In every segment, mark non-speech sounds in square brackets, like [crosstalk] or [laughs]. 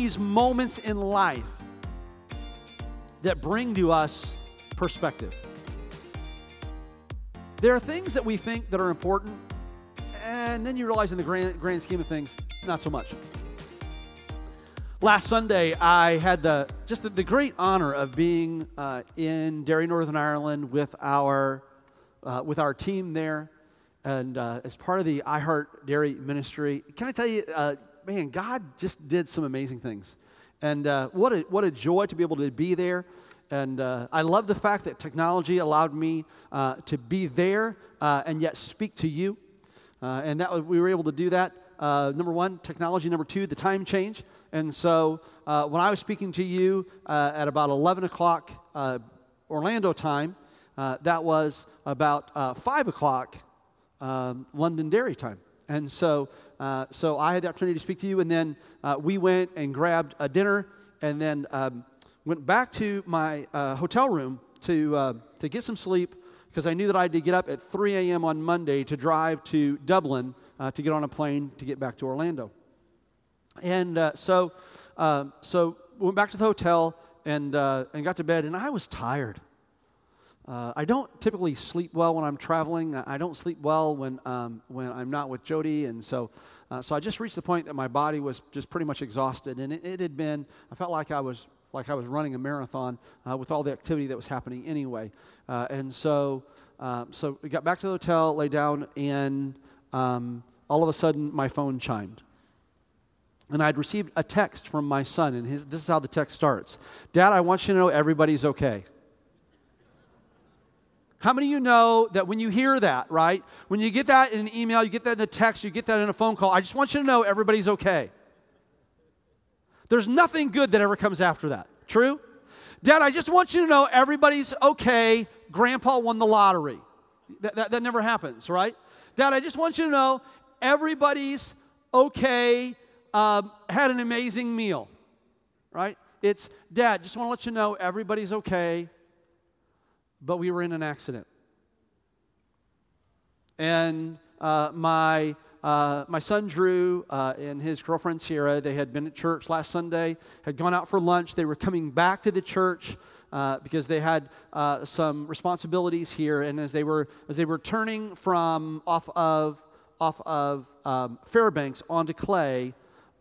these moments in life that bring to us perspective. There are things that we think that are important, and then you realize in the grand, grand scheme of things, not so much. Last Sunday, I had the just the, the great honor of being uh, in Derry, Northern Ireland, with our uh, with our team there, and uh, as part of the iHeart Derry ministry. Can I tell you, uh, man, God just did some amazing things, and uh, what a what a joy to be able to be there. And uh, I love the fact that technology allowed me to be there and yet speak to you, and that we were able to do that. number one, technology. Number two, the time change. And so uh, when I was speaking to you uh, at about 11 o'clock uh, Orlando time, uh, that was about uh, 5 o'clock um, Londonderry time. And so, uh, so I had the opportunity to speak to you, and then we went and grabbed a dinner, and then um, went back to my hotel room to, to get some sleep because I knew that I had to get up at 3 a.m. on Monday to drive to Dublin to get on a plane to get back to Orlando. And uh, so, uh, so went back to the hotel and, uh, and got to bed, and I was tired. Uh, I don't typically sleep well when I'm traveling. I don't sleep well when, um, when I'm not with Jody, and so, uh, so I just reached the point that my body was just pretty much exhausted, and it, it had been. I felt like I was like I was running a marathon uh, with all the activity that was happening anyway, and so so we got back to the hotel, lay down, and um, all of a sudden my phone chimed and I'd received a text from my son, and his, this is how the text starts Dad, I want you to know everybody's okay. How many of you know that when you hear that, right? When you get that in an email, you get that in a text, you get that in a phone call, I just want you to know everybody's okay. There's nothing good that ever comes after that. True? Dad, I just want you to know everybody's okay. Grandpa won the lottery. That, that, that never happens, right? Dad, I just want you to know everybody's okay um, had an amazing meal, right? It's, Dad, just want to let you know everybody's okay, but we were in an accident. And uh, my, uh, my son Drew uh, and his girlfriend Sierra, they had been at church last Sunday, had gone out for lunch. They were coming back to the church. Uh, because they had uh, some responsibilities here, and as they were as they were turning from off of off of um, Fairbanks onto Clay,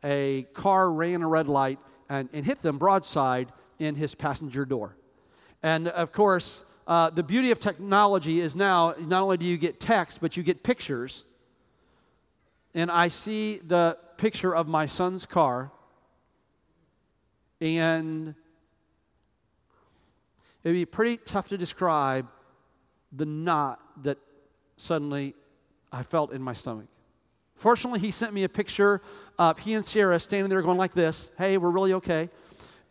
a car ran a red light and, and hit them broadside in his passenger door. And of course, uh, the beauty of technology is now not only do you get text, but you get pictures. And I see the picture of my son's car, and it'd be pretty tough to describe the knot that suddenly I felt in my stomach. Fortunately, he sent me a picture of he and Sierra standing there going like this Hey, we're really okay.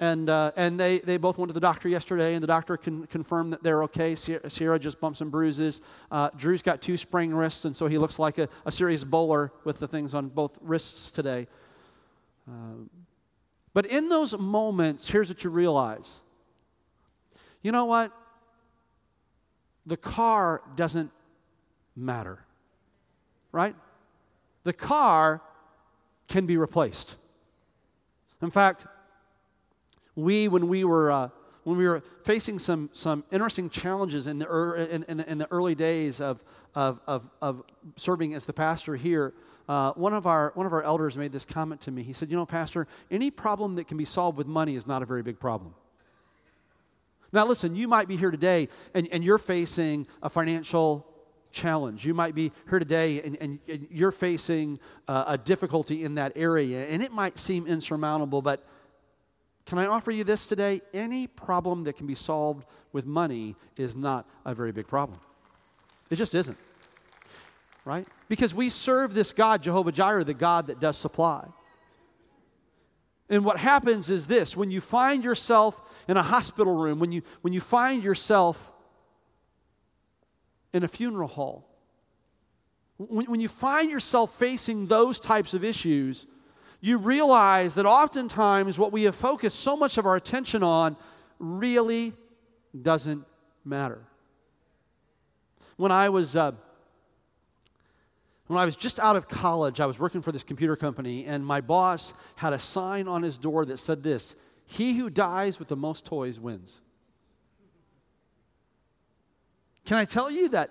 And, uh, and they, they both went to the doctor yesterday, and the doctor can confirm that they're okay. Sierra, Sierra just bumps and bruises. Uh, Drew's got two sprained wrists, and so he looks like a, a serious bowler with the things on both wrists today. Uh, but in those moments, here's what you realize you know what? The car doesn't matter, right? the car can be replaced. In fact, we, when we were, uh, when we were facing some, some interesting challenges in the, er, in, in, in the early days of, of, of, of, serving as the pastor here, uh, one, of our, one of our elders made this comment to me. He said, You know, Pastor, any problem that can be solved with money is not a very big problem. Now, listen, you might be here today and, and you're facing a financial challenge. You might be here today and, and, and you're facing uh, a difficulty in that area, and it might seem insurmountable, but can I offer you this today? Any problem that can be solved with money is not a very big problem. It just isn't. Right? Because we serve this God, Jehovah Jireh, the God that does supply. And what happens is this when you find yourself in a hospital room, when you, when you find yourself in a funeral hall. When, when you find yourself facing those types of issues, you realize that oftentimes what we have focused so much of our attention on really doesn't matter. When I was, uh, When I was just out of college, I was working for this computer company, and my boss had a sign on his door that said this He who dies with the most toys wins. Can I tell you that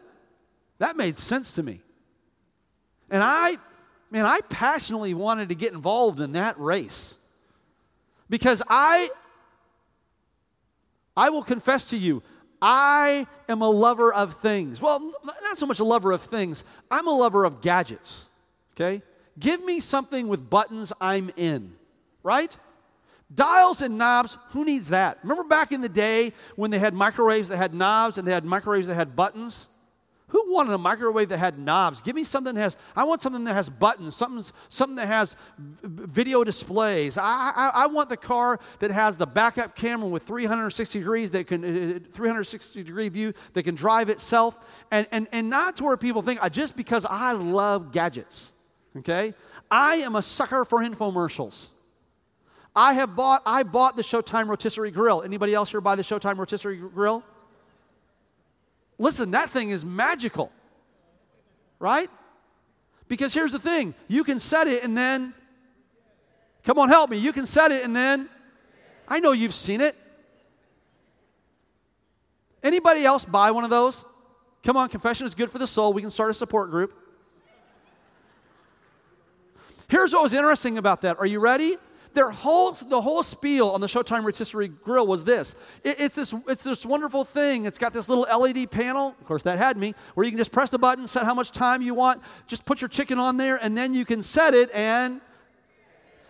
that made sense to me? And I, man, I passionately wanted to get involved in that race because I, I will confess to you, I am a lover of things. Well, not so much a lover of things, I'm a lover of gadgets, okay? Give me something with buttons, I'm in, right? Dials and knobs, who needs that? Remember back in the day when they had microwaves that had knobs and they had microwaves that had buttons? Who wanted a microwave that had knobs? Give me something that has, I want something that has buttons, something, something that has video displays. I, I, I want the car that has the backup camera with 360 degrees that can, uh, 360 degree view that can drive itself. And, and, and not to where people think, uh, just because I love gadgets, okay? I am a sucker for infomercials. I have bought, I bought the Showtime rotisserie grill. Anybody else here buy the Showtime rotisserie grill? Listen, that thing is magical, right? Because here's the thing you can set it and then, come on, help me. You can set it and then, I know you've seen it. Anybody else buy one of those? Come on, confession is good for the soul. We can start a support group. Here's what was interesting about that. Are you ready? Their whole, the whole spiel on the Showtime Rotisserie Grill was this. It, it's this. It's this wonderful thing. It's got this little LED panel. Of course, that had me, where you can just press the button, set how much time you want, just put your chicken on there, and then you can set it and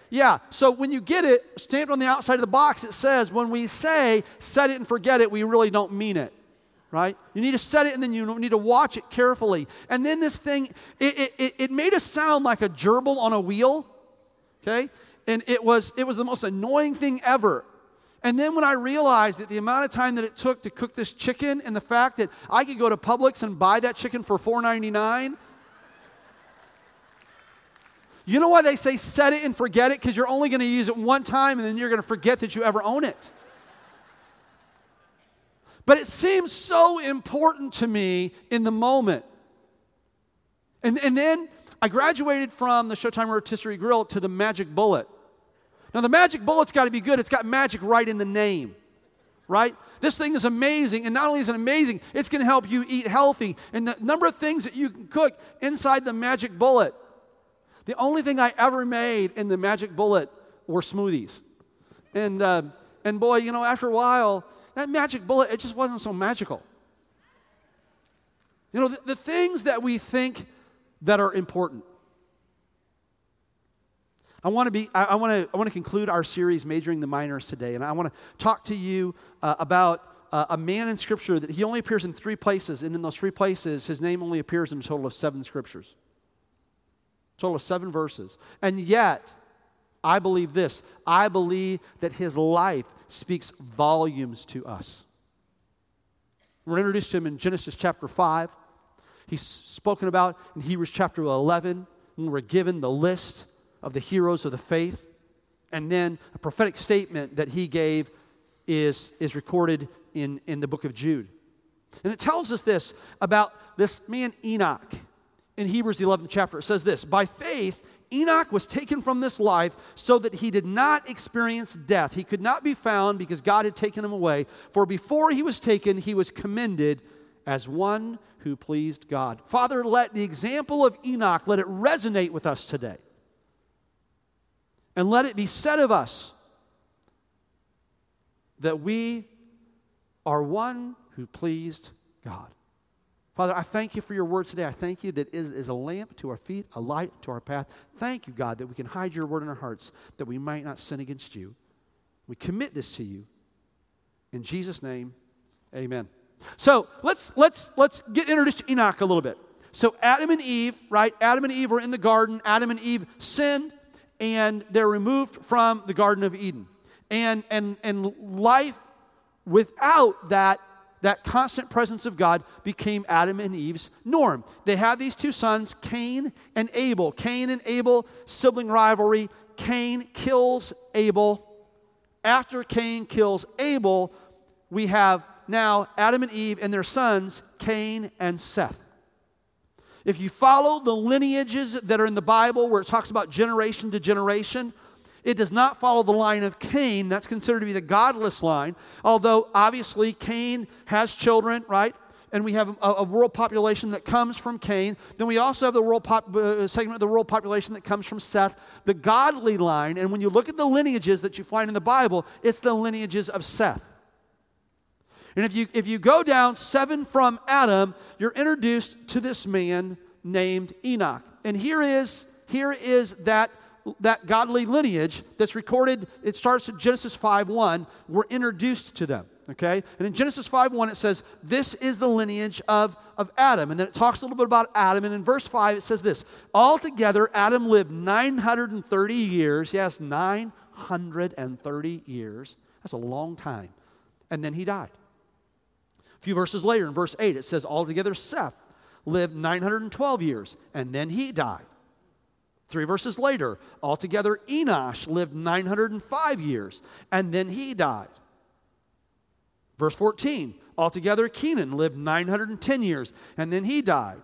yeah, so when you get it stamped on the outside of the box, it says, when we say set it and forget it, we really don't mean it, right? You need to set it and then you need to watch it carefully. And then this thing, it, it, it made us sound like a gerbil on a wheel, okay? And it was it was the most annoying thing ever and then when I realized that the amount of time that it took to cook this chicken and the fact that I could go to Publix and buy that chicken for $4.99, you know why they say set it and forget it? Because you're only going to use it one time and then you're going to forget that you ever own it. But it seemed so important to me in the moment. And, and then I graduated from the Showtime Rotisserie Grill to the Magic Bullet. Now, the magic bullet's got to be good. It's got magic right in the name, right? This thing is amazing. And not only is it amazing, it's going to help you eat healthy. And the number of things that you can cook inside the magic bullet. The only thing I ever made in the magic bullet were smoothies. And, uh, and boy, you know, after a while, that magic bullet, it just wasn't so magical. You know, the, the things that we think that are important. I want to be. I, I want to. I want to conclude our series, majoring the minors today, and I want to talk to you uh, about uh, a man in Scripture that he only appears in three places, and in those three places, his name only appears in a total of seven scriptures. Total of seven verses, and yet, I believe this. I believe that his life speaks volumes to us. We're introduced to him in Genesis chapter five. He's spoken about in Hebrews chapter 11 when we're given the list of the heroes of the faith. And then a prophetic statement that he gave is, is recorded in, in the book of Jude. And it tells us this about this man Enoch in Hebrews, the 11th chapter. It says this By faith, Enoch was taken from this life so that he did not experience death. He could not be found because God had taken him away. For before he was taken, he was commended as one who pleased God. Father, let the example of Enoch let it resonate with us today. And let it be said of us that we are one who pleased God. Father, I thank you for your word today. I thank you that it is a lamp to our feet, a light to our path. Thank you, God, that we can hide your word in our hearts that we might not sin against you. We commit this to you. In Jesus' name, amen. So let's let's let's get introduced to Enoch a little bit. So Adam and Eve, right? Adam and Eve were in the garden. Adam and Eve sinned and they're removed from the Garden of Eden. And, and, and life without that, that constant presence of God became Adam and Eve's norm. They have these two sons, Cain and Abel. Cain and Abel, sibling rivalry. Cain kills Abel. After Cain kills Abel, we have now Adam and Eve and their sons, Cain and Seth. If you follow the lineages that are in the Bible where it talks about generation to generation, it does not follow the line of Cain. That's considered to be the godless line. Although, obviously, Cain has children, right? And we have a, a world population that comes from Cain. Then we also have the world pop, uh, segment of the world population that comes from Seth, the godly line. And when you look at the lineages that you find in the Bible, it's the lineages of Seth. And if you, if you go down seven from Adam, you're introduced to this man named Enoch. And here is, here is that, that godly lineage that's recorded. It starts at Genesis 5 1. We're introduced to them. Okay? And in Genesis 5 1, it says, This is the lineage of, of Adam. And then it talks a little bit about Adam. And in verse 5, it says this Altogether, Adam lived 930 years. Yes, 930 years. That's a long time. And then he died. Few verses later, in verse 8, it says, Altogether, Seth lived 912 years, and then he died. Three verses later, altogether, Enosh lived 905 years, and then he died. Verse 14, altogether, Kenan lived 910 years, and then he died.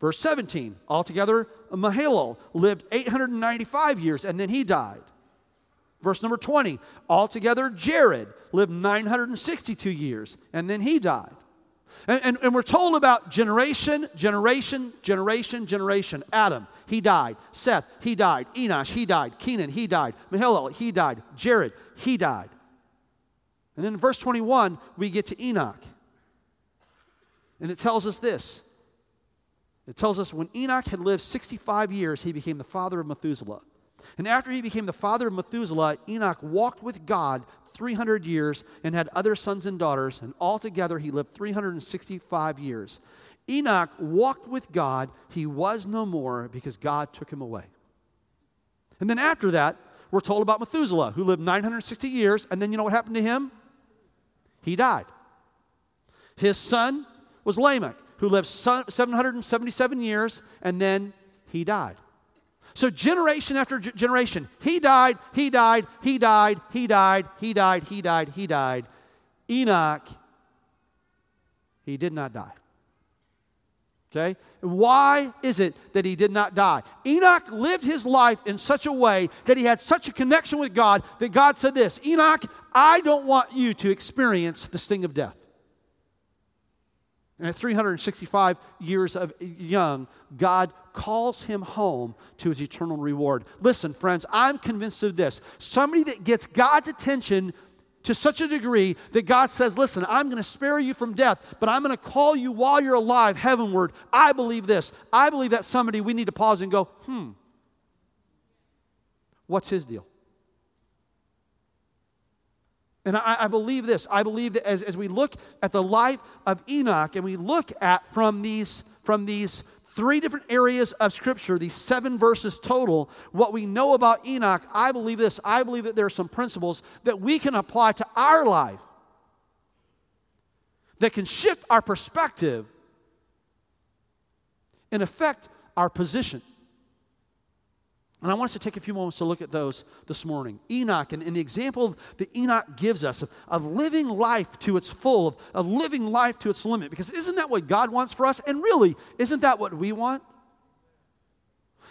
Verse 17, altogether, Mahalalel lived 895 years, and then he died. Verse number 20, altogether, Jared lived 962 years, and then he died. And, and, and, we're told about generation, generation, generation, generation. Adam, he died. Seth, he died. Enosh, he died. Kenan, he died. Mahalalel, he died. Jared, he died. And then in verse 21, we get to Enoch. And it tells us this it tells us when Enoch had lived 65 years, he became the father of Methuselah. And after he became the father of Methuselah, Enoch walked with God 300 years and had other sons and daughters, and altogether he lived 365 years. Enoch walked with God. He was no more because God took him away. And then after that, we're told about Methuselah, who lived 960 years, and then you know what happened to him? He died. His son was Lamech, who lived 777 years, and then he died. So, generation after generation, he died, he died, he died, he died, he died, he died, he died. Enoch, he did not die. Okay? Why is it that he did not die? Enoch lived his life in such a way that he had such a connection with God that God said this Enoch, I don't want you to experience the sting of death. And at 365 years of young, God calls him home to his eternal reward. Listen, friends, I'm convinced of this. Somebody that gets God's attention to such a degree that God says, Listen, I'm going to spare you from death, but I'm going to call you while you're alive heavenward. I believe this. I believe that somebody we need to pause and go, Hmm, what's his deal? And I, I, believe this. I believe that as, as we look at the life of Enoch and we look at from these, from these three different areas of Scripture, these seven verses total, what we know about Enoch, I believe this. I believe that there are some principles that we can apply to our life that can shift our perspective and affect our position. And I want us to take a few moments to look at those this morning. Enoch, and, and the example that Enoch gives us of, of living life to its full, of, of living life to its limit, because isn't that what God wants for us? And really, isn't that what we want?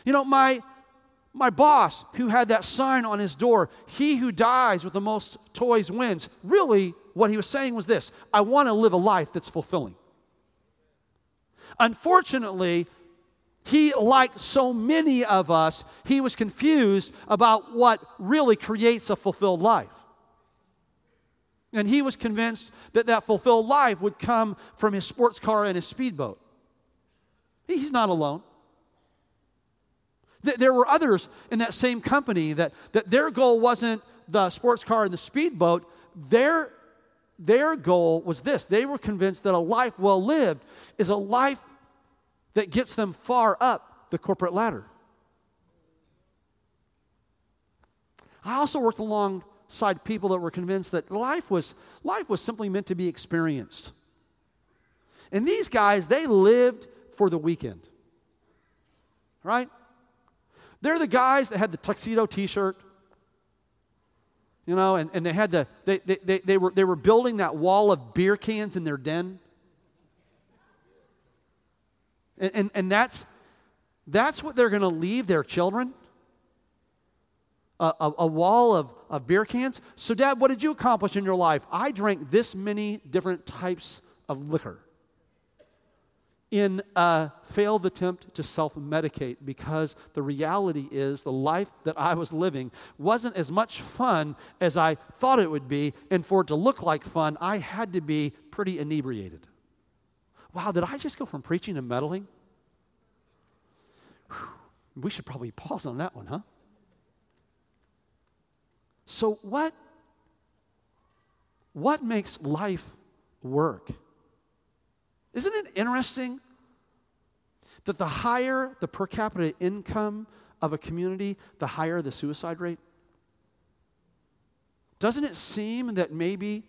You know, my, my boss, who had that sign on his door, he who dies with the most toys wins, really, what he was saying was this I want to live a life that's fulfilling. Unfortunately, he, like so many of us, he was confused about what really creates a fulfilled life. And he was convinced that that fulfilled life would come from his sports car and his speedboat. He's not alone. There were others in that same company that, that their goal wasn't the sports car and the speedboat. Their, their goal was this they were convinced that a life well lived is a life that gets them far up the corporate ladder. I also worked alongside people that were convinced that life was, life was simply meant to be experienced. And these guys, they lived for the weekend. Right? They're the guys that had the tuxedo t shirt, you know, and, and they had the, they, they, they, they, were, they were building that wall of beer cans in their den. And, and, and that's, that's what they're going to leave their children a, a, a, wall of, of beer cans. So, Dad, what did you accomplish in your life? I drank this many different types of liquor in a failed attempt to self medicate because the reality is the life that I was living wasn't as much fun as I thought it would be. And for it to look like fun, I had to be pretty inebriated. Wow, did I just go from preaching to meddling? Whew. We should probably pause on that one, huh? So, what, what makes life work? Isn't it interesting that the higher the per capita income of a community, the higher the suicide rate? Doesn't it seem that maybe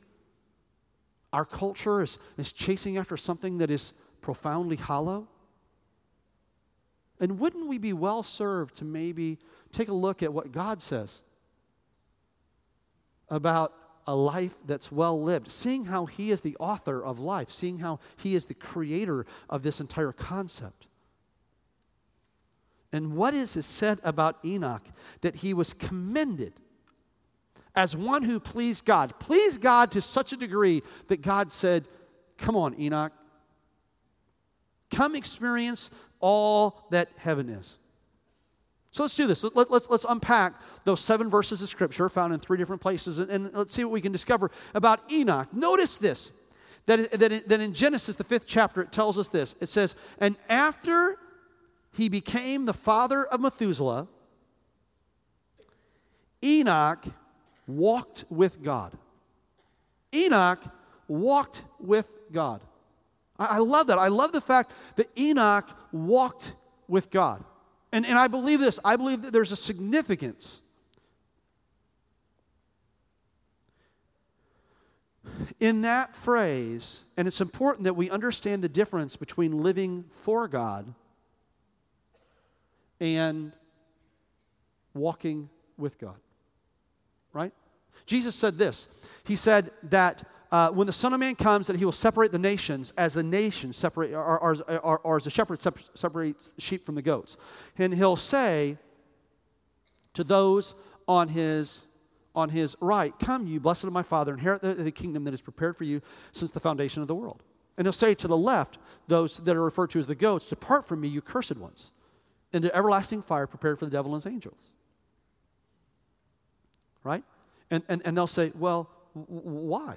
our culture is, is chasing after something that is profoundly hollow? And wouldn't we be well served to maybe take a look at what God says about a life that's well lived, seeing how He is the author of life, seeing how He is the creator of this entire concept. And what is it said about Enoch? That he was commended as one who pleased God. Pleased God to such a degree that God said, Come on, Enoch. Come experience all that heaven is. So let's do this. Let, us let's, let's unpack those seven verses of Scripture found in three different places and, and let's see what we can discover about Enoch. Notice this that, that, that in Genesis, the fifth chapter, it tells us this. It says, And after he became the father of Methuselah, Enoch walked with God. Enoch walked with God. I, I love that. I love the fact that Enoch walked with God. And, and I believe this I believe that there's a significance in that phrase, and it's important that we understand the difference between living for God and walking with God. Right? Jesus said this. He said that uh, when the Son of Man comes, that he will separate the nations as the nations separate, or, or, or, or as the shepherd separates sheep from the goats. And he'll say to those on his on his right, Come, you blessed of my Father, inherit the, the kingdom that is prepared for you since the foundation of the world. And he'll say to the left, those that are referred to as the goats, Depart from me, you cursed ones, into everlasting fire prepared for the devil and his angels. Right? And, and, and they'll say, Well, w- why?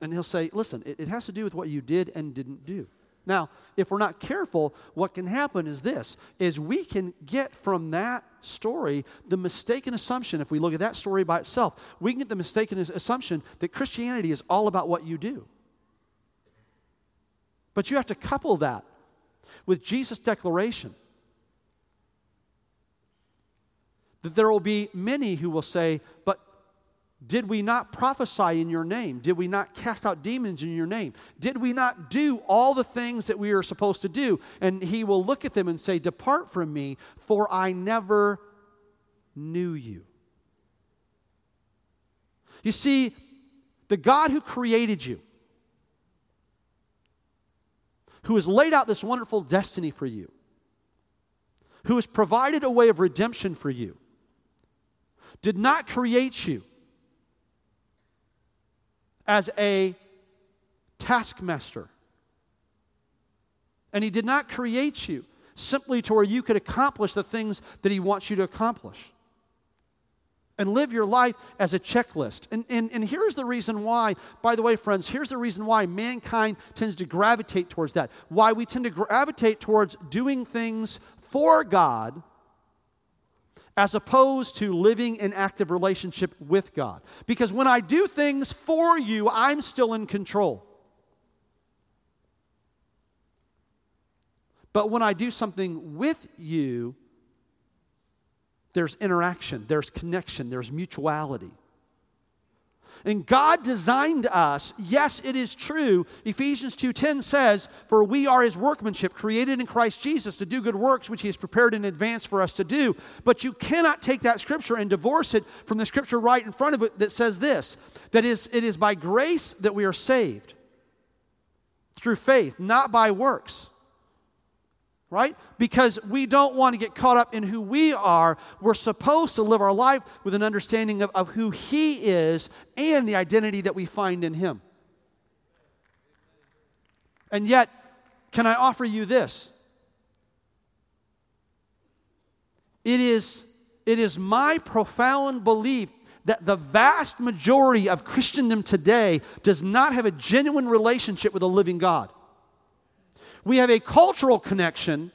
And he'll say, listen, it, it has to do with what you did and didn't do. Now, if we're not careful, what can happen is this is we can get from that story the mistaken assumption if we look at that story by itself, we can get the mistaken assumption that Christianity is all about what you do. But you have to couple that with Jesus' declaration that there will be many who will say, But did we not prophesy in your name? Did we not cast out demons in your name? Did we not do all the things that we are supposed to do? And he will look at them and say, Depart from me, for I never knew you. You see, the God who created you, who has laid out this wonderful destiny for you, who has provided a way of redemption for you, did not create you as a taskmaster. And He did not create you simply to where you could accomplish the things that He wants you to accomplish. And live your life as a checklist. And, and, and here's the reason why, by the way, friends, here's the reason why mankind tends to gravitate towards that. Why we tend to gravitate towards doing things for God as opposed to living in active relationship with God. Because when I do things for you, I'm still in control. But when I do something with you, there's interaction, there's connection, there's mutuality. And God designed us. Yes, it is true. Ephesians 2:10 says, "For we are his workmanship, created in Christ Jesus to do good works which he has prepared in advance for us to do." But you cannot take that scripture and divorce it from the scripture right in front of it that says this, that is it is by grace that we are saved through faith, not by works. Right? Because we don't want to get caught up in who we are. We're supposed to live our life with an understanding of, of who He is and the identity that we find in Him. And yet, can I offer you this? It is, it is my profound belief that the vast majority of Christendom today does not have a genuine relationship with a living God. We have a cultural connection,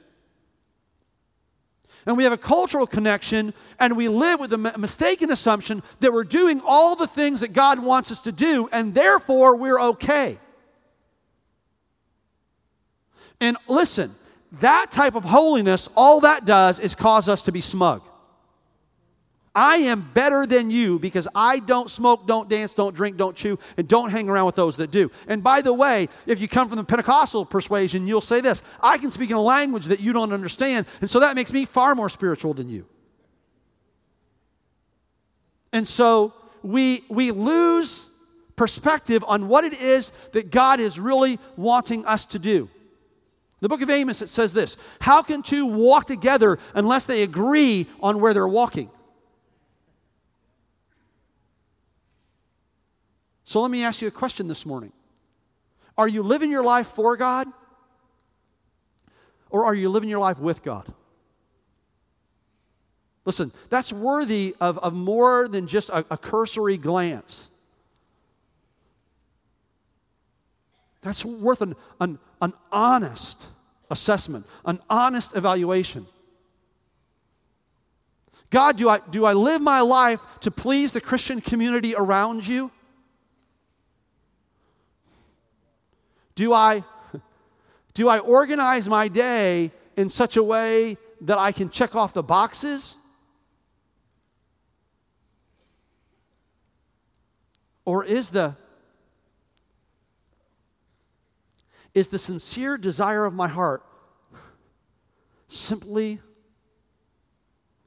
and we have a cultural connection, and we live with a mistaken assumption that we're doing all the things that God wants us to do, and therefore we're okay. And listen, that type of holiness, all that does is cause us to be smug. I am better than you because I don't smoke, don't dance, don't drink, don't chew, and don't hang around with those that do. And by the way, if you come from the Pentecostal persuasion, you'll say this I can speak in a language that you don't understand, and so that makes me far more spiritual than you. And so we, we lose perspective on what it is that God is really wanting us to do. The book of Amos, it says this How can two walk together unless they agree on where they're walking? So let me ask you a question this morning Are you living your life for God? Or are you living your life with God? Listen, that's worthy of, of more than just a, a cursory glance. That's worth an, an, an honest assessment, an honest evaluation. God, do I, do I live my life to please the Christian community around you? Do I, do I organize my day in such a way that I can check off the boxes? Or is the is the sincere desire of my heart simply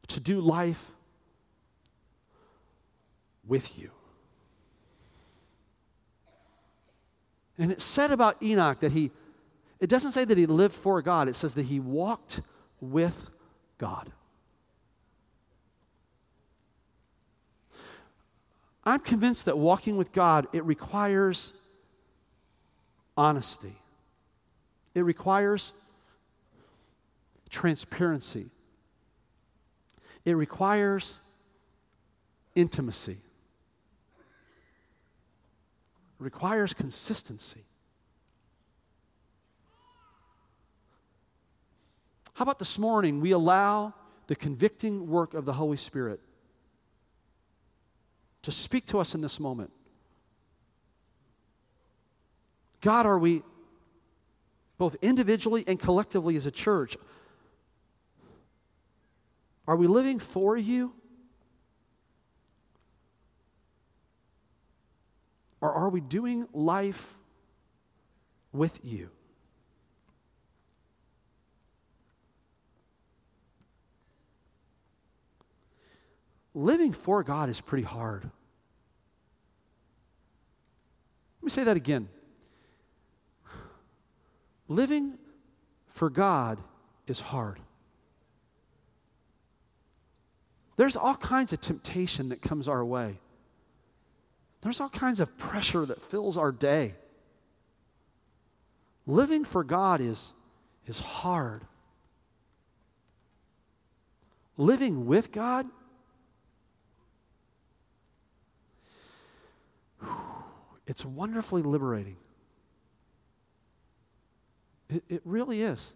to do life with you. And it said about Enoch that he, it doesn't say that he lived for God, it says that he walked with God. I'm convinced that walking with God, it requires honesty. It requires transparency. It requires intimacy. Requires consistency. How about this morning we allow the convicting work of the Holy Spirit to speak to us in this moment? God, are we both individually and collectively as a church, are we living for you? Or are we doing life with you? Living for God is pretty hard. Let me say that again. Living for God is hard. There's all kinds of temptation that comes our way. There's all kinds of pressure that fills our day. Living for God is, is hard. Living with God, it's wonderfully liberating. It, it really is.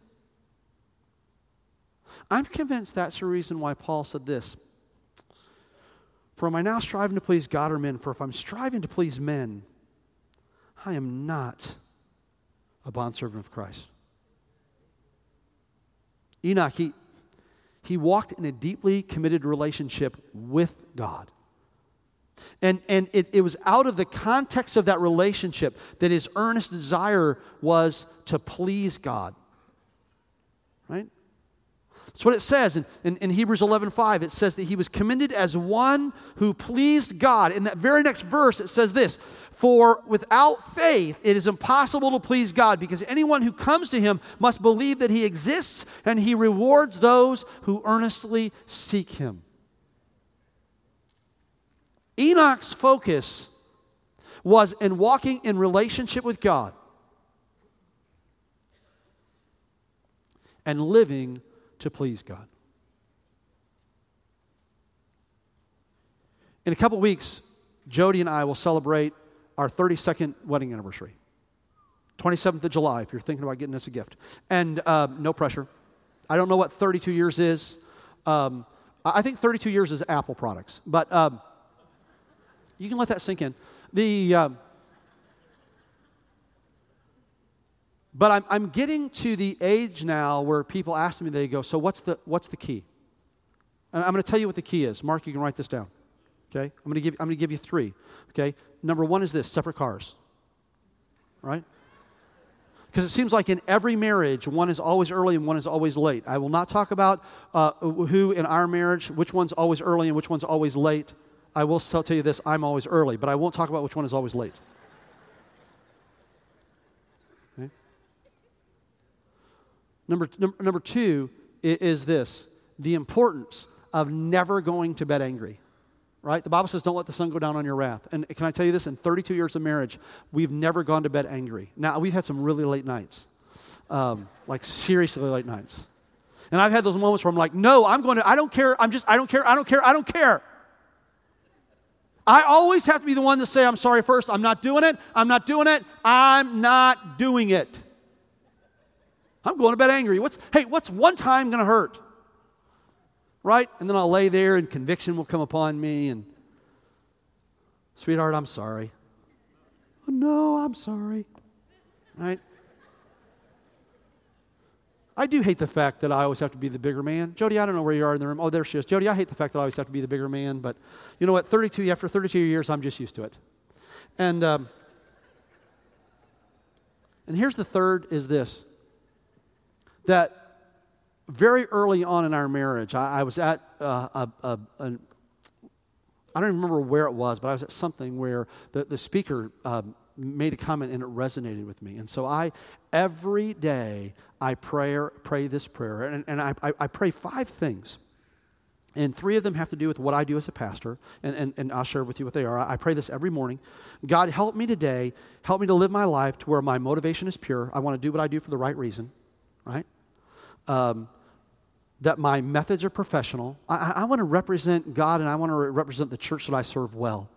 I'm convinced that's the reason why Paul said this. For am I now striving to please God or men? For if I'm striving to please men, I am not a bondservant of Christ. Enoch, he, he walked in a deeply committed relationship with God. And, and it, it was out of the context of that relationship that his earnest desire was to please God. Right? That's what it says in, in, in Hebrews 11 5. It says that he was commended as one who pleased God. In that very next verse, it says this For without faith, it is impossible to please God because anyone who comes to him must believe that he exists and he rewards those who earnestly seek him. Enoch's focus was in walking in relationship with God and living to please God. In a couple weeks, Jody and I will celebrate our 32nd wedding anniversary. 27th of July, if you're thinking about getting us a gift. And um, no pressure. I don't know what 32 years is. Um, I think 32 years is Apple products, but um, you can let that sink in. The, um, but I'm, I'm getting to the age now where people ask me, they go, So what's the, what's the key? And I'm going to tell you what the key is. Mark, you can write this down. Okay? I'm going to give, I'm going to give you three. Okay? Number one is this separate cars. Right? Because it seems like in every marriage, one is always early and one is always late. I will not talk about uh, who in our marriage, which one's always early and which one's always late. I will tell you this I'm always early, but I won't talk about which one is always late. Number, number, two is this the importance of never going to bed angry. Right? The Bible says, don't let the sun go down on your wrath. And can I tell you this? In 32 years of marriage, we've never gone to bed angry. Now, we've had some really late nights, um, like seriously late nights. And I've had those moments where I'm like, no, I'm going to, I don't care. I'm just, I don't care. I don't care. I don't care. I always have to be the one to say, I'm sorry first. I'm not doing it. I'm not doing it. I'm not doing it. I'm going to bed angry. What's, hey, what's one time going to hurt? Right? And then I'll lay there and conviction will come upon me and, sweetheart, I'm sorry. Oh, no, I'm sorry. Right? I do hate the fact that I always have to be the bigger man. Jody, I don't know where you are in the room. Oh, there she is. Jody, I hate the fact that I always have to be the bigger man, but you know what? 32, after 32 years, I'm just used to it. And, um, and here's the third is this that very early on in our marriage, I, I was at uh, a, a, a I don't remember where it was, but I was at something where the, the speaker um, made a comment and it resonated with me. And so I, every day, I pray, pray this prayer. And, and I, I, pray five things. And three of them have to do with what I do as a pastor. And, and, and I'll share with you what they are. I pray this every morning. God, help me today. Help me to live my life to where my motivation is pure. I want to do what I do for the right reason, right? Um, that my methods are professional. I, I, want to represent God and I want to represent the church that I serve well.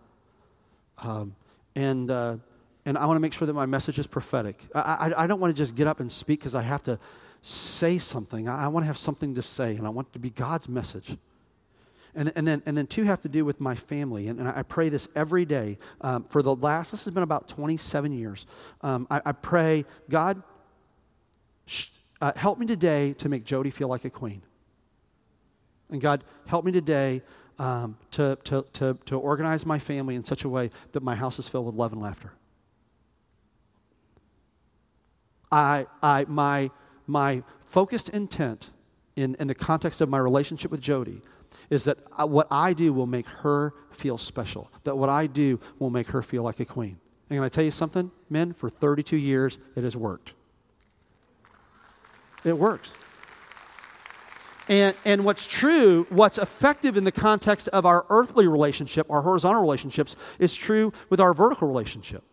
Um, and uh, and I want to make sure that my message is prophetic. I, I, I don't want to just get up and speak because I have to say something. I, I, want to have something to say, and I want it to be God's message. And, and, then, and then two have to do with my family. And, and I pray this every day. Um, for the last, this has been about 27 years. Um, I, I, pray, God, sh- uh, help me today to make Jody feel like a queen. And God, help me today um, to, to, to, to organize my family in such a way that my house is filled with love and laughter. I, I, my, my focused intent in, in the context of my relationship with Jody is that I, what I do will make her feel special, that what I do will make her feel like a queen. And can I tell you something, men? For 32 years, it has worked. It works. And, and what's true, what's effective in the context of our earthly relationship, our horizontal relationships, is true with our vertical relationship.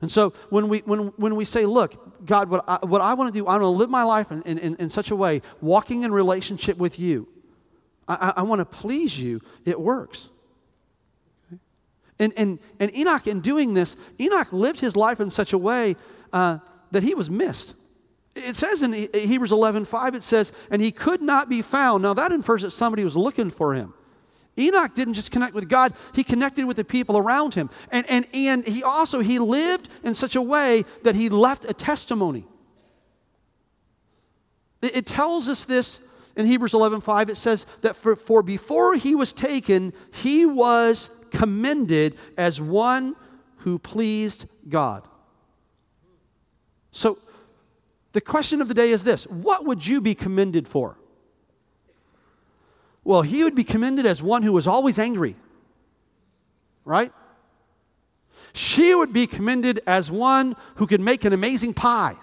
And so when we, when, when we say, look, God, what I, what I want to do, I want to live my life in, in, in such a way, walking in relationship with you, I, I want to please you, it works. And, and, and Enoch, in doing this, Enoch lived his life in such a way uh, that he was missed. It says in Hebrews 11 5, it says, and he could not be found. Now that infers that somebody was looking for him. Enoch didn't just connect with God, he connected with the people around him. And, and, and he also he lived in such a way that he left a testimony. It, it tells us this in Hebrews 11:5 it says that for, for before he was taken he was commended as one who pleased God. So the question of the day is this, what would you be commended for? Well, he would be commended as one who was always angry, right? She would be commended as one who could make an amazing pie.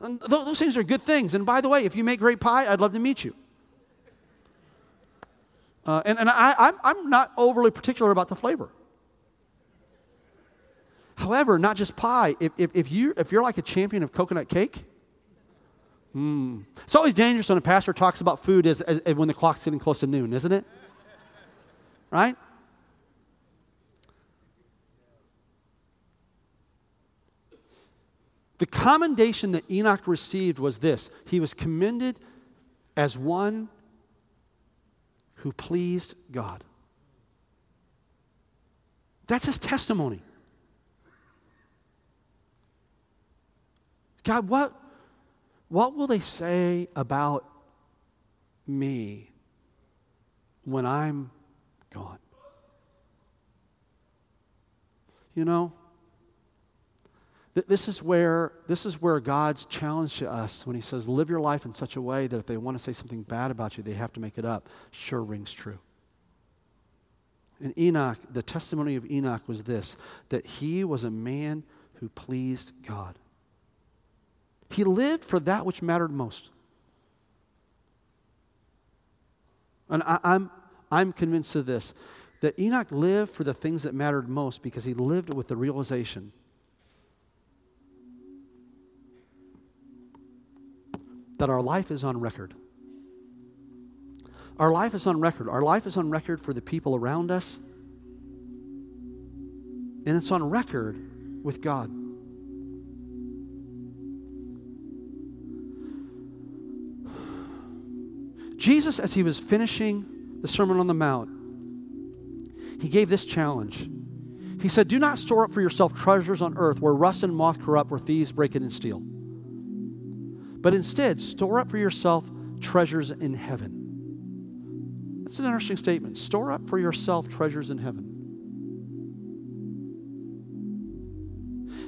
And those things are good things. And by the way, if you make great pie, I'd love to meet you. Uh, and and I, I'm, I'm not overly particular about the flavor. However, not just pie, if, if, if, you, if you're like a champion of coconut cake, mm, it's always dangerous when a pastor talks about food as, as, as when the clock's getting close to noon, isn't it? Right? The commendation that Enoch received was this he was commended as one who pleased God. That's his testimony. God, what, what will they say about me when I'm gone? You know, th- this is where this is where God's challenge to us when He says, "Live your life in such a way that if they want to say something bad about you, they have to make it up." Sure rings true. And Enoch, the testimony of Enoch was this: that he was a man who pleased God. He lived for that which mattered most. And I, am I'm, I'm convinced of this that Enoch lived for the things that mattered most because he lived with the realization that our life is on record. Our life is on record. Our life is on record for the people around us, and it's on record with God. Jesus, as he was finishing the Sermon on the Mount, he gave this challenge. He said, Do not store up for yourself treasures on earth where rust and moth corrupt, where thieves break in and steal. But instead, store up for yourself treasures in heaven. That's an interesting statement. Store up for yourself treasures in heaven.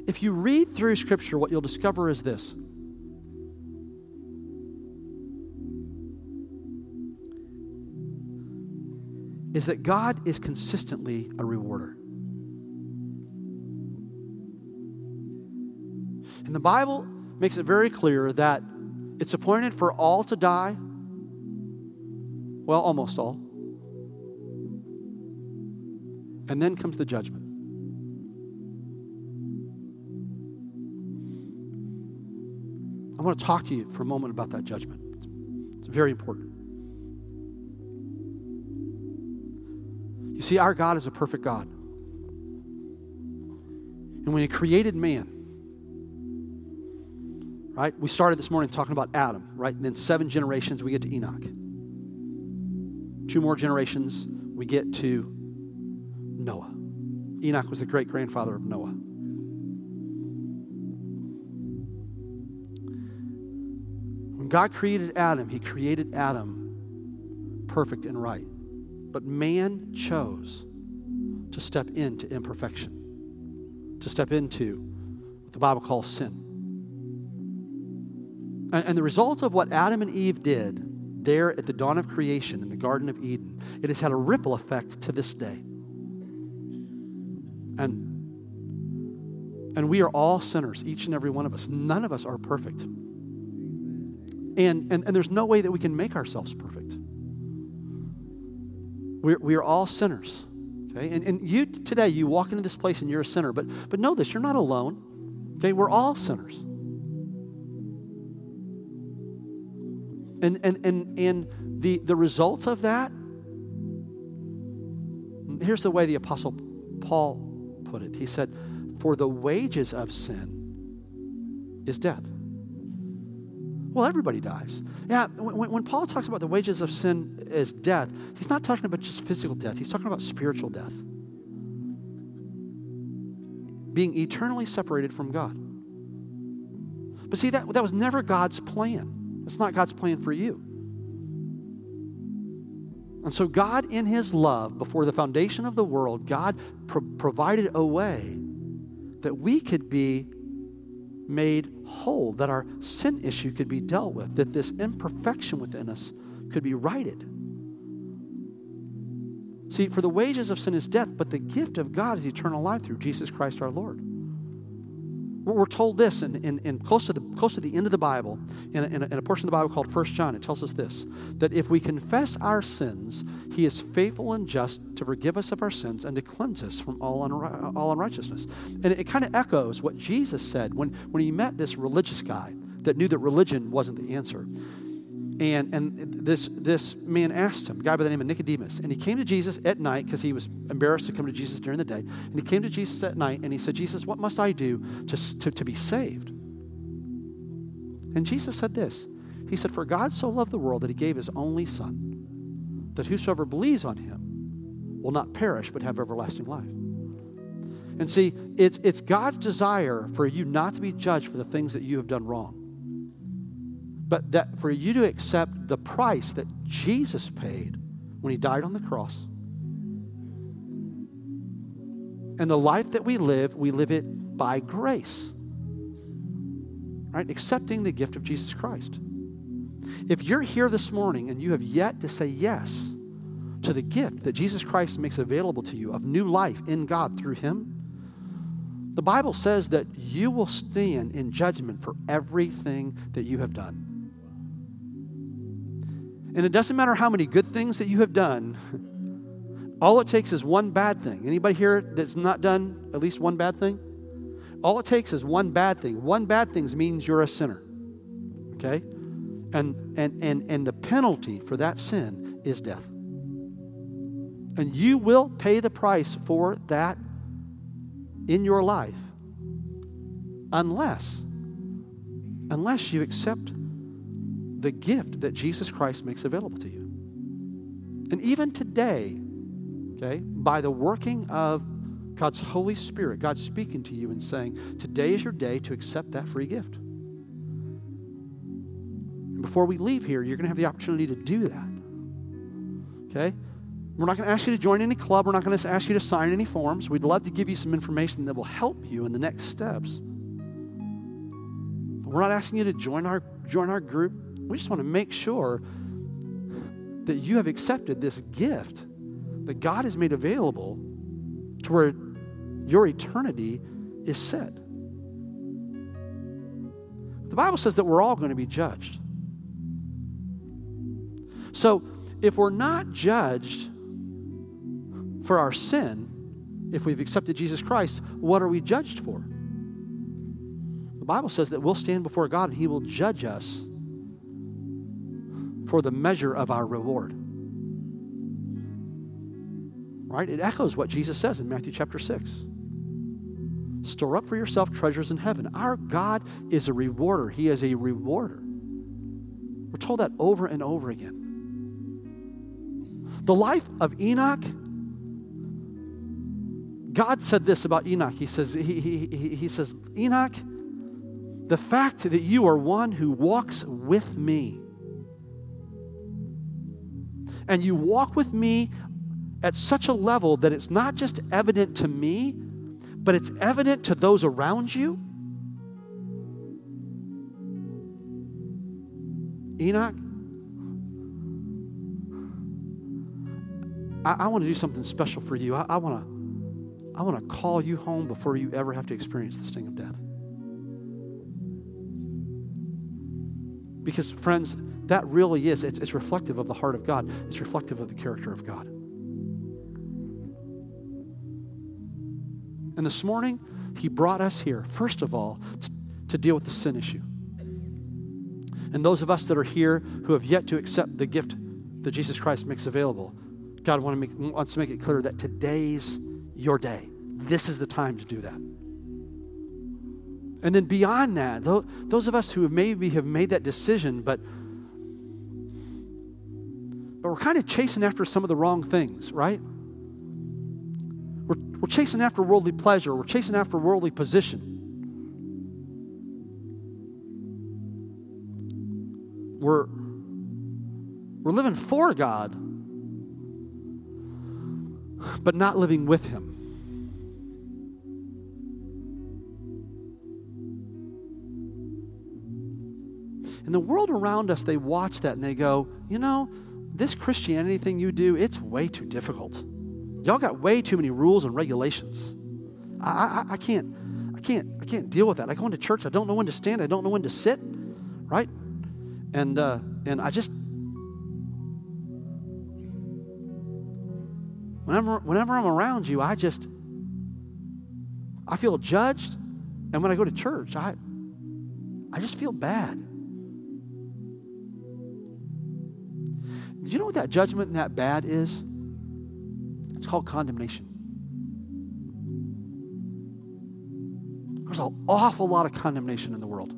If you read through Scripture, what you'll discover is this is that God is consistently a rewarder. And the Bible makes it very clear that it's appointed for all to die. Well, almost all. And then comes the judgment. I want to talk to you for a moment about that judgment. It's, it's very important. See, our God is a perfect God. And when He created man, right, we started this morning talking about Adam, right? And then seven generations, we get to Enoch. Two more generations, we get to Noah. Enoch was the great grandfather of Noah. When God created Adam, He created Adam perfect and right. But man chose to step into imperfection, to step into what the Bible calls sin. And, and, the result of what Adam and Eve did there at the dawn of creation in the Garden of Eden, it has had a ripple effect to this day. And, and we are all sinners, each and every one of us. None of us are perfect. And, and, and there's no way that we can make ourselves perfect. We're, we are all sinners. Okay? And, and you today, you walk into this place and you're a sinner, but, but know this, you're not alone. Okay? We're all sinners. And, and, and, and the, the result of that, here's the way the Apostle Paul put it. He said, For the wages of sin is death. Well, everybody dies. Yeah, when, when, Paul talks about the wages of sin is death, he's not talking about just physical death, he's talking about spiritual death. Being eternally separated from God. But see, that, that was never God's plan. It's not God's plan for you. And so, God, in His love, before the foundation of the world, God pro- provided a way that we could be made whole, that our sin issue could be dealt with, that this imperfection within us could be righted. See, for the wages of sin is death, but the gift of God is eternal life through Jesus Christ our Lord. We're told this in, in, in close, to the, close to the end of the Bible, in a, in, a, in a portion of the Bible called 1 John. It tells us this that if we confess our sins, he is faithful and just to forgive us of our sins and to cleanse us from all, unri- all unrighteousness. And it, it kind of echoes what Jesus said when, when he met this religious guy that knew that religion wasn't the answer. And, and this, this man asked him, a guy by the name of Nicodemus, and he came to Jesus at night because he was embarrassed to come to Jesus during the day. And he came to Jesus at night and he said, Jesus, what must I do to, to, to be saved? And Jesus said this He said, For God so loved the world that he gave his only Son, that whosoever believes on him will not perish but have everlasting life. And see, it's, it's God's desire for you not to be judged for the things that you have done wrong but that for you to accept the price that Jesus paid when he died on the cross. And the life that we live, we live it by grace. Right? Accepting the gift of Jesus Christ. If you're here this morning and you have yet to say yes to the gift that Jesus Christ makes available to you of new life in God through him, the Bible says that you will stand in judgment for everything that you have done. And it doesn't matter how many good things that you have done. All it takes is one bad thing. Anybody here that's not done at least one bad thing? All it takes is one bad thing. One bad thing means you're a sinner. Okay? And and and and the penalty for that sin is death. And you will pay the price for that in your life unless unless you accept the gift that Jesus Christ makes available to you. And even today, okay, by the working of God's Holy Spirit, God's speaking to you and saying, Today is your day to accept that free gift. And before we leave here, you're going to have the opportunity to do that. Okay? We're not going to ask you to join any club. We're not going to ask you to sign any forms. We'd love to give you some information that will help you in the next steps. But we're not asking you to join our, join our group. We just want to make sure that you have accepted this gift that God has made available to where your eternity is set. The Bible says that we're all going to be judged. So, if we're not judged for our sin, if we've accepted Jesus Christ, what are we judged for? The Bible says that we'll stand before God and He will judge us for the measure of our reward. Right? It echoes what Jesus says in Matthew chapter 6. Store up for yourself treasures in heaven. Our God is a rewarder, He is a rewarder. We're told that over and over again. The life of Enoch, God said this about Enoch. He says, he, he, he, says, Enoch, the fact that you are one who walks with me and you walk with me at such a level that it's not just evident to me, but it's evident to those around you. Enoch, I, I want to do something special for you. I, I want to. I want to call you home before you ever have to experience the sting of death. Because, friends, that really is, it's, it's reflective of the heart of God, it's reflective of the character of God. And this morning, He brought us here, first of all, to, to deal with the sin issue. And those of us that are here who have yet to accept the gift that Jesus Christ makes available, God want to make, wants to make it clear that today's your day. This is the time to do that. And then beyond that, those of us who maybe have made that decision, but but we're kind of chasing after some of the wrong things, right? We're, we're chasing after worldly pleasure, we're chasing after worldly position. We're, we're living for God, but not living with Him. And the world around us, they watch that and they go, you know, this Christianity thing you do, it's way too difficult. Y'all got way too many rules and regulations. I, I, I can't, I can't, I can't deal with that. I go into church, I don't know when to stand, I don't know when to sit, right? And uh, and I just whenever whenever I'm around you, I just I feel judged, and when I go to church, I I just feel bad. What that judgment and that bad is? It's called condemnation. There's an awful lot of condemnation in the world.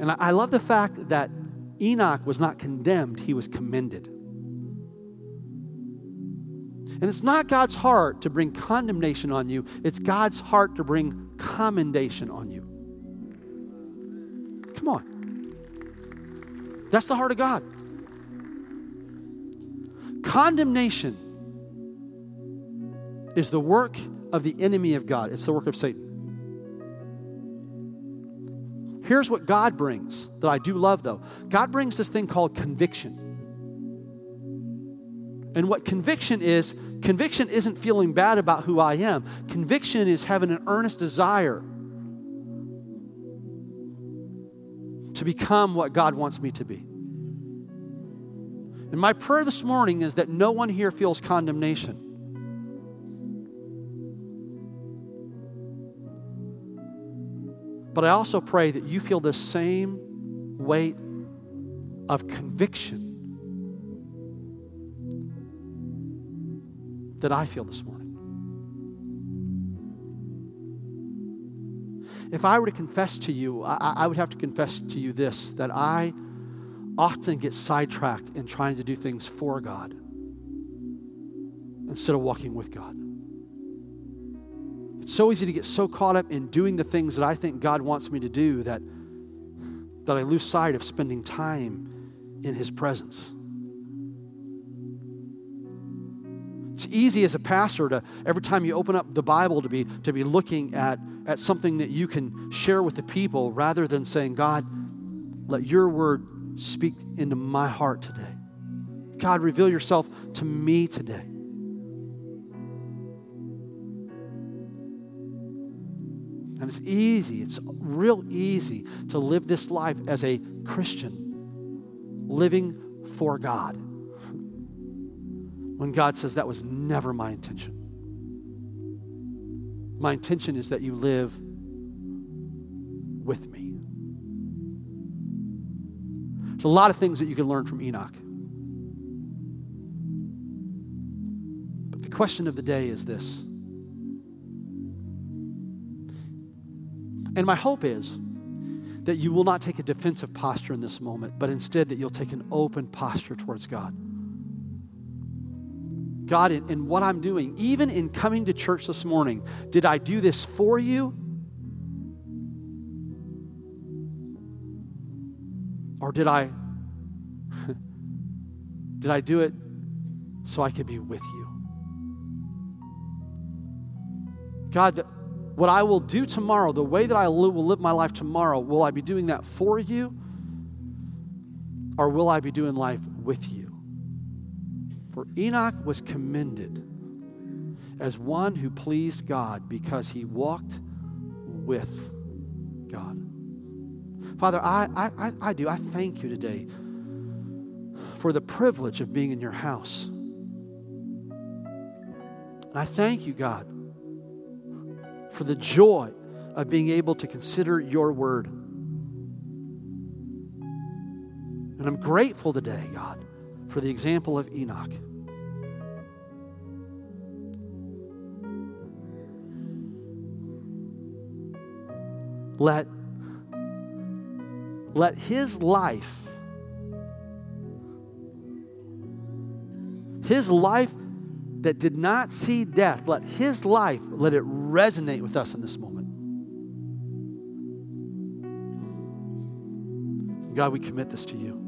And I love the fact that Enoch was not condemned, he was commended. And it's not God's heart to bring condemnation on you, it's God's heart to bring commendation on you. Come on. That's the heart of God. Condemnation is the work of the enemy of God, it's the work of Satan. Here's what God brings that I do love, though God brings this thing called conviction. And what conviction is, conviction isn't feeling bad about who I am. Conviction is having an earnest desire to become what God wants me to be. And my prayer this morning is that no one here feels condemnation. But I also pray that you feel the same weight of conviction that I feel this morning. If I were to confess to you, I, I would have to confess to you this that I often get sidetracked in trying to do things for God instead of walking with God. It's so easy to get so caught up in doing the things that I think God wants me to do that, that I lose sight of spending time in His presence. It's easy as a pastor to every time you open up the Bible to be to be looking at, at something that you can share with the people rather than saying, God, let your word speak into my heart today. God, reveal yourself to me today. And it's easy, it's real easy to live this life as a Christian, living for God. When God says that was never my intention. My intention is that you live with me. There's a lot of things that you can learn from Enoch. But the question of the day is this And my hope is that you will not take a defensive posture in this moment, but instead that you'll take an open posture towards God. God, in, in, what I'm doing, even in coming to church this morning, did I do this for you? Or did I [laughs] did I do it so I could be with you? God, what I will do tomorrow, the way that I will live my life tomorrow, will I be doing that for you? Or will I be doing life with you? For Enoch was commended as one who pleased God because he walked with God. Father, I, I, I do. I thank you today for the privilege of being in your house. And I thank you, God for the joy of being able to consider your word. And I'm grateful today, God, for the example of Enoch. Let, let his life, his life that did not see death, let his life, let it resonate with us in this moment. God, we commit this to you.